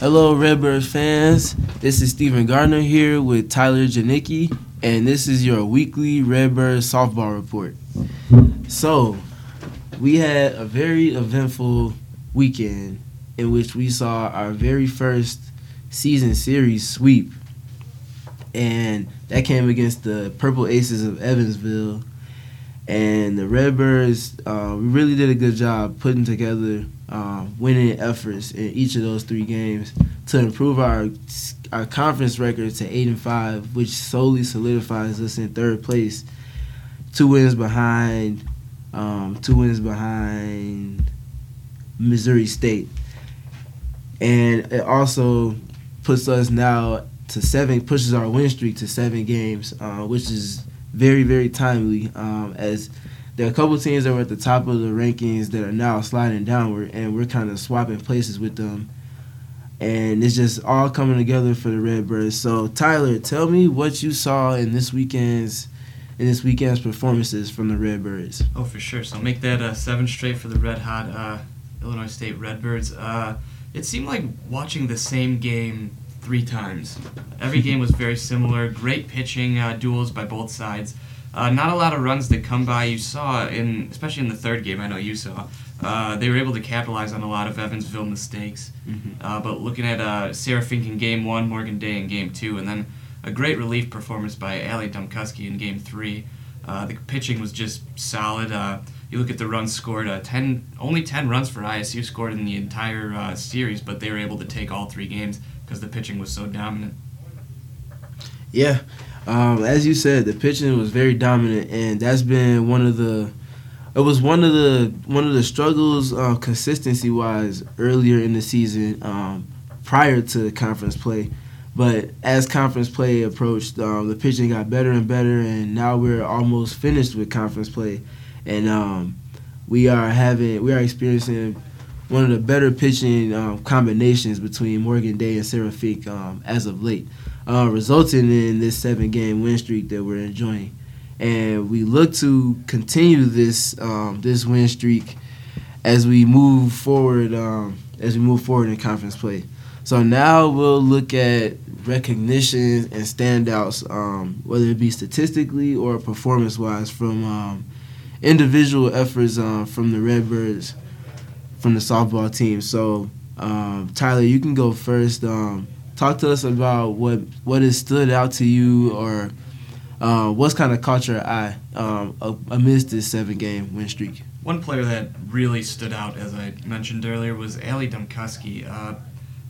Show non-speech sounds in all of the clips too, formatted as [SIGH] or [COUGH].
Hello, Redbirds fans. This is Stephen Gardner here with Tyler Janicki, and this is your weekly Redbirds softball report. So, we had a very eventful weekend in which we saw our very first season series sweep, and that came against the Purple Aces of Evansville. And the Redbirds, uh, we really did a good job putting together uh, winning efforts in each of those three games to improve our our conference record to eight and five, which solely solidifies us in third place. Two wins behind, um, two wins behind Missouri State, and it also puts us now to seven, pushes our win streak to seven games, uh, which is very very timely um, as there are a couple teams that were at the top of the rankings that are now sliding downward, and we're kind of swapping places with them. And it's just all coming together for the Redbirds. So Tyler, tell me what you saw in this weekend's in this weekend's performances from the Redbirds. Oh, for sure. So make that uh, seven straight for the red hot uh, Illinois State Redbirds. Uh, it seemed like watching the same game three times. Every [LAUGHS] game was very similar. Great pitching uh, duels by both sides. Uh, not a lot of runs that come by. You saw in, especially in the third game. I know you saw. Uh, they were able to capitalize on a lot of Evansville mistakes. Mm-hmm. Uh, but looking at uh, Sarah Fink in game one, Morgan Day in game two, and then a great relief performance by Ali Dumkuski in game three. Uh, the pitching was just solid. Uh, you look at the runs scored. Uh, ten, only ten runs for ISU scored in the entire uh, series, but they were able to take all three games because the pitching was so dominant. Yeah, um, as you said, the pitching was very dominant, and that's been one of the. It was one of the one of the struggles, uh, consistency wise, earlier in the season, um, prior to conference play. But as conference play approached, um, the pitching got better and better, and now we're almost finished with conference play, and um, we are having we are experiencing one of the better pitching um, combinations between Morgan Day and Sarah Fink um, as of late uh, resulting in this seven game win streak that we're enjoying. And we look to continue this um, this win streak as we move forward um, as we move forward in conference play. So now we'll look at recognition and standouts, um, whether it be statistically or performance wise, from um, individual efforts uh, from the Redbirds, from the softball team. So um, Tyler, you can go first. Talk to us about what what has stood out to you or uh, what's kind of caught your eye um, amidst this seven game win streak. One player that really stood out, as I mentioned earlier, was Ali Dumkuski. Uh,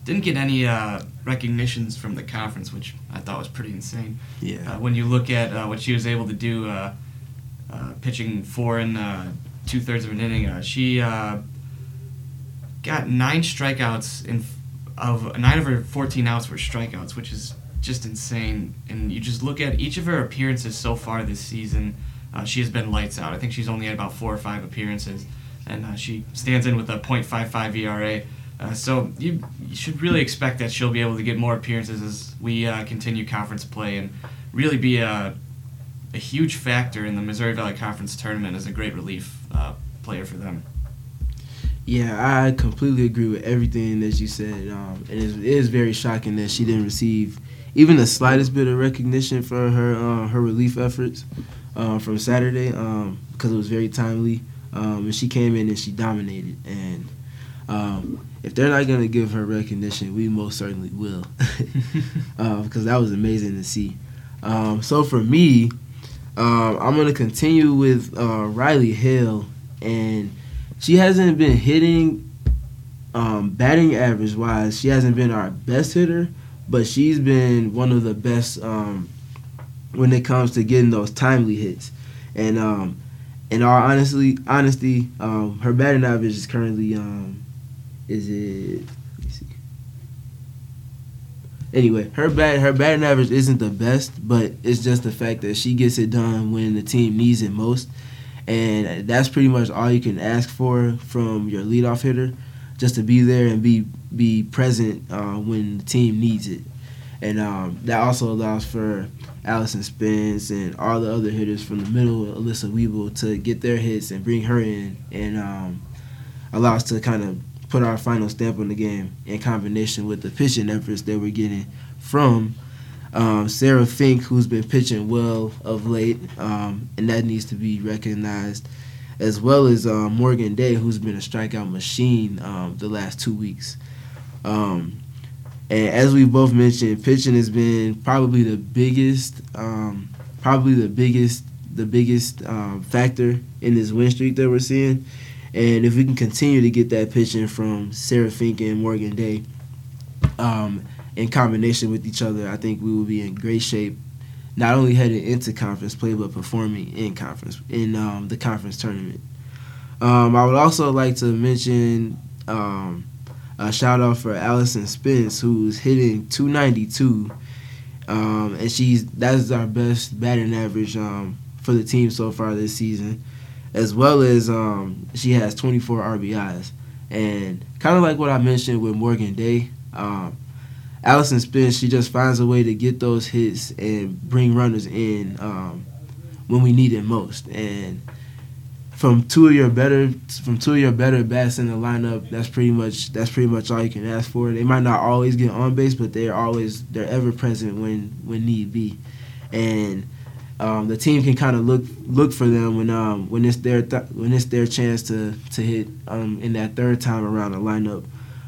didn't get any uh, recognitions from the conference, which I thought was pretty insane. Yeah. Uh, when you look at uh, what she was able to do, uh, uh, pitching four and two thirds of an inning, she got nine strikeouts in of nine of her 14 outs were strikeouts, which is just insane. And you just look at each of her appearances so far this season, uh, she has been lights out. I think she's only had about four or five appearances, and uh, she stands in with a .55 ERA. Uh, so you, you, should really expect that she'll be able to get more appearances as we uh, continue conference play and really be a, a huge factor in the Missouri Valley Conference tournament as a great relief uh, player for them. Yeah, I completely agree with everything that you said. Um, it, is, it is very shocking that she didn't receive even the slightest bit of recognition for her uh, her relief efforts uh, from Saturday because um, it was very timely. Um, and she came in and she dominated. And um, if they're not going to give her recognition, we most certainly will [LAUGHS] [LAUGHS] because uh, that was amazing to see. Um, so for me, um, I'm going to continue with uh, Riley Hill and she hasn't been hitting um, batting average wise. She hasn't been our best hitter, but she's been one of the best um, when it comes to getting those timely hits. And um, in all honestly, honesty, um, her batting average is currently um, is it? Anyway, her bat her batting average isn't the best, but it's just the fact that she gets it done when the team needs it most and that's pretty much all you can ask for from your leadoff hitter, just to be there and be be present uh, when the team needs it, and um, that also allows for Allison Spence and all the other hitters from the middle, Alyssa Weeble, to get their hits and bring her in, and um, allows to kind of put our final stamp on the game in combination with the pitching efforts that we're getting from um, Sarah Fink, who's been pitching well of late, um, and that needs to be recognized, as well as uh, Morgan Day, who's been a strikeout machine um, the last two weeks. Um, and as we both mentioned, pitching has been probably the biggest, um, probably the biggest, the biggest um, factor in this win streak that we're seeing. And if we can continue to get that pitching from Sarah Fink and Morgan Day, um, in combination with each other, I think we will be in great shape. Not only heading into conference play, but performing in conference in um, the conference tournament. Um, I would also like to mention um, a shout out for Allison Spence, who's hitting 292, um, and she's that's our best batting average um, for the team so far this season, as well as um, she has 24 RBIs, and kind of like what I mentioned with Morgan Day. Um, Allison Spence, she just finds a way to get those hits and bring runners in um, when we need it most. And from two of your better from two of your better bats in the lineup, that's pretty much that's pretty much all you can ask for. They might not always get on base, but they're always they're ever present when when need be. And um, the team can kind of look look for them when um, when it's their th- when it's their chance to to hit um, in that third time around the lineup.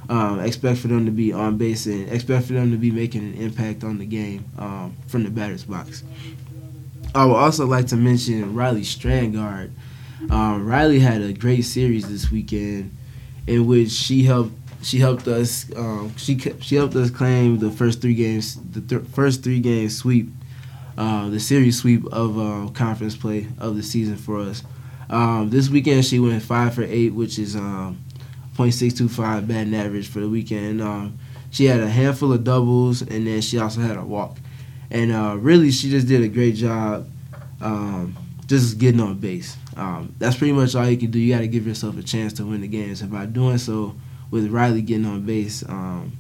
Um, expect for them to be on base and expect for them to be making an impact on the game um, from the batter's box. I would also like to mention Riley Strandgard. Um, Riley had a great series this weekend, in which she helped she helped us um, she she helped us claim the first three games the th- first three game sweep, uh, the series sweep of uh, conference play of the season for us. Um, this weekend she went five for eight, which is um, .625 batting average for the weekend. Um, she had a handful of doubles, and then she also had a walk. And uh, really, she just did a great job um, just getting on base. Um, that's pretty much all you can do. You got to give yourself a chance to win the games. And by doing so, with Riley getting on base, um,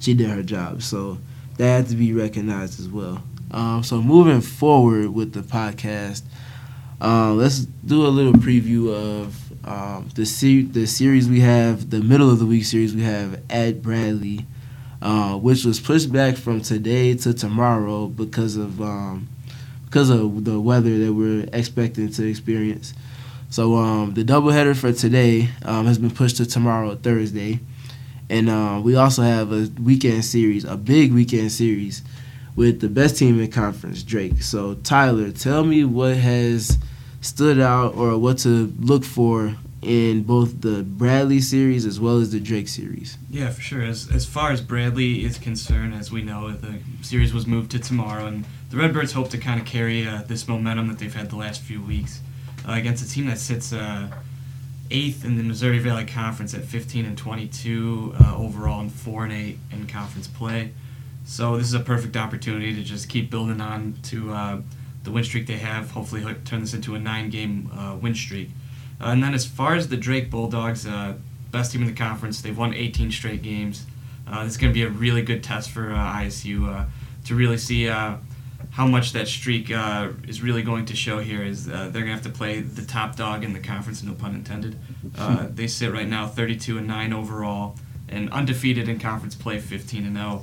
she did her job. So that had to be recognized as well. Um, so moving forward with the podcast, uh, let's do a little preview of um, the the series we have, the middle of the week series we have at Bradley, uh, which was pushed back from today to tomorrow because of um, because of the weather that we're expecting to experience. So um, the doubleheader for today um, has been pushed to tomorrow, Thursday, and uh, we also have a weekend series, a big weekend series, with the best team in conference, Drake. So Tyler, tell me what has stood out or what to look for in both the Bradley series as well as the Drake series. Yeah, for sure. As as far as Bradley is concerned, as we know, the series was moved to tomorrow, and the Redbirds hope to kind of carry uh, this momentum that they've had the last few weeks uh, against a team that sits uh, eighth in the Missouri Valley Conference at 15 and 22 uh, overall, and four and eight in conference play. So this is a perfect opportunity to just keep building on to uh, the win streak they have. Hopefully, turn this into a nine-game uh, win streak. Uh, and then as far as the Drake Bulldogs, uh, best team in the conference, they've won 18 straight games. Uh, this is going to be a really good test for uh, ISU to really see how much that streak is really going to show here. Is they're going to have to play the top dog in the conference, no pun intended. they sit right now 32 and 9 overall, and undefeated in conference play, 15 and 0.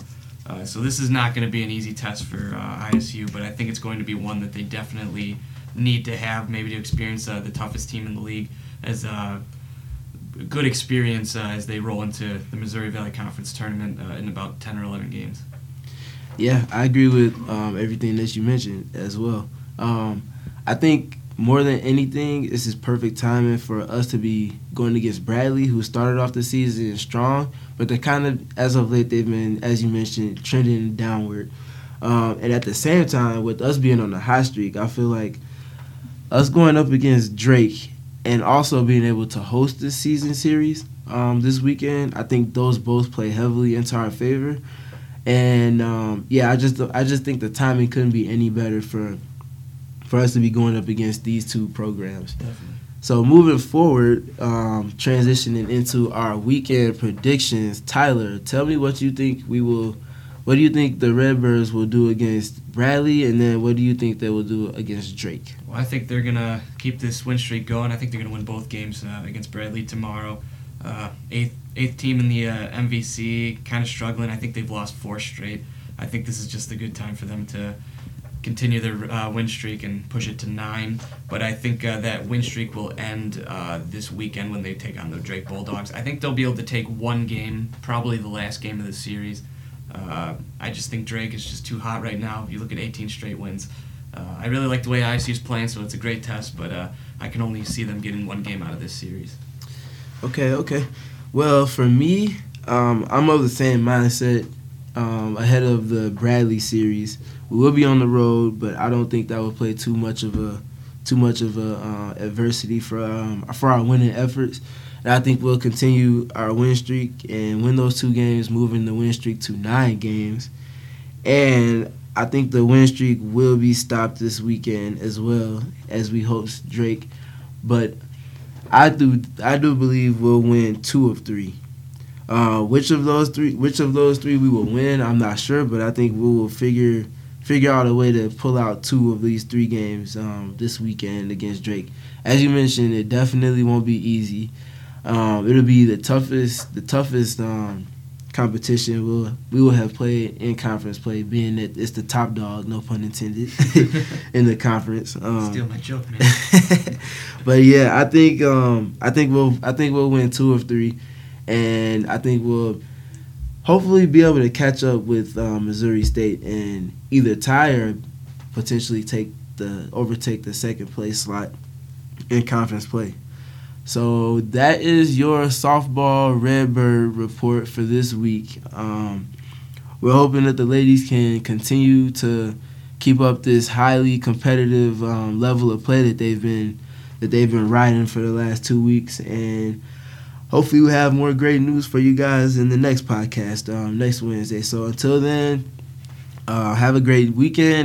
Uh, so this is not going to be an easy test for uh, ISU, but I think it's going to be one that they definitely need to have, maybe to experience uh, the toughest team in the league as a good experience uh, as they roll into the Missouri Valley Conference tournament uh, in about 10 or 11 games. Yeah, I agree with um, everything that you mentioned as well. Um, I think more than anything, this is perfect timing for us to be going against Bradley, who started off the season strong, but they kind of, as of late, they've been, as you mentioned, trending downward. Um, and at the same time, with us being on the high streak, I feel like us going up against Drake and also being able to host this season series um, this weekend, I think those both play heavily into our favor. And um, yeah, I just I just think the timing couldn't be any better for for us to be going up against these two programs. Definitely. So moving forward, um, transitioning into our weekend predictions, Tyler, tell me what you think we will. What do you think the Redbirds will do against Bradley, and then what do you think they will do against Drake? Well, I think they're gonna keep this win streak going. I think they're gonna win both games uh, against Bradley tomorrow. Uh, eighth eighth team in the uh, MVC, kind of struggling. I think they've lost four straight. I think this is just a good time for them to continue their uh, win streak and push it to nine. But I think uh, that win streak will end uh, this weekend when they take on the Drake Bulldogs. I think they'll be able to take one game, probably the last game of the series. Uh, I just think Drake is just too hot right now. If You look at 18 straight wins. Uh, I really like the way ISU is playing, so it's a great test. But uh, I can only see them getting one game out of this series. Okay, okay. Well, for me, um, I'm of the same mindset um, ahead of the Bradley series. We will be on the road, but I don't think that will play too much of a too much of a uh, adversity for um, for our winning efforts. And I think we'll continue our win streak and win those two games, moving the win streak to nine games. And I think the win streak will be stopped this weekend as well as we host Drake. But I do I do believe we'll win two of three. Uh, which of those three which of those three we will win, I'm not sure, but I think we will figure figure out a way to pull out two of these three games um, this weekend against Drake. As you mentioned, it definitely won't be easy. Um, it'll be the toughest the toughest um, competition we'll we will have played in conference play, being that it's the top dog, no pun intended, [LAUGHS] in the conference. Um, Steal my joke, man. [LAUGHS] but yeah, I think um, I think we'll I think we'll win two of three, and I think we'll hopefully be able to catch up with um, Missouri State and either tie or potentially take the overtake the second place slot in conference play. So that is your softball Redbird report for this week. Um, we're hoping that the ladies can continue to keep up this highly competitive um, level of play that they've been that they've been riding for the last two weeks, and hopefully we'll have more great news for you guys in the next podcast um, next Wednesday. So until then, uh, have a great weekend.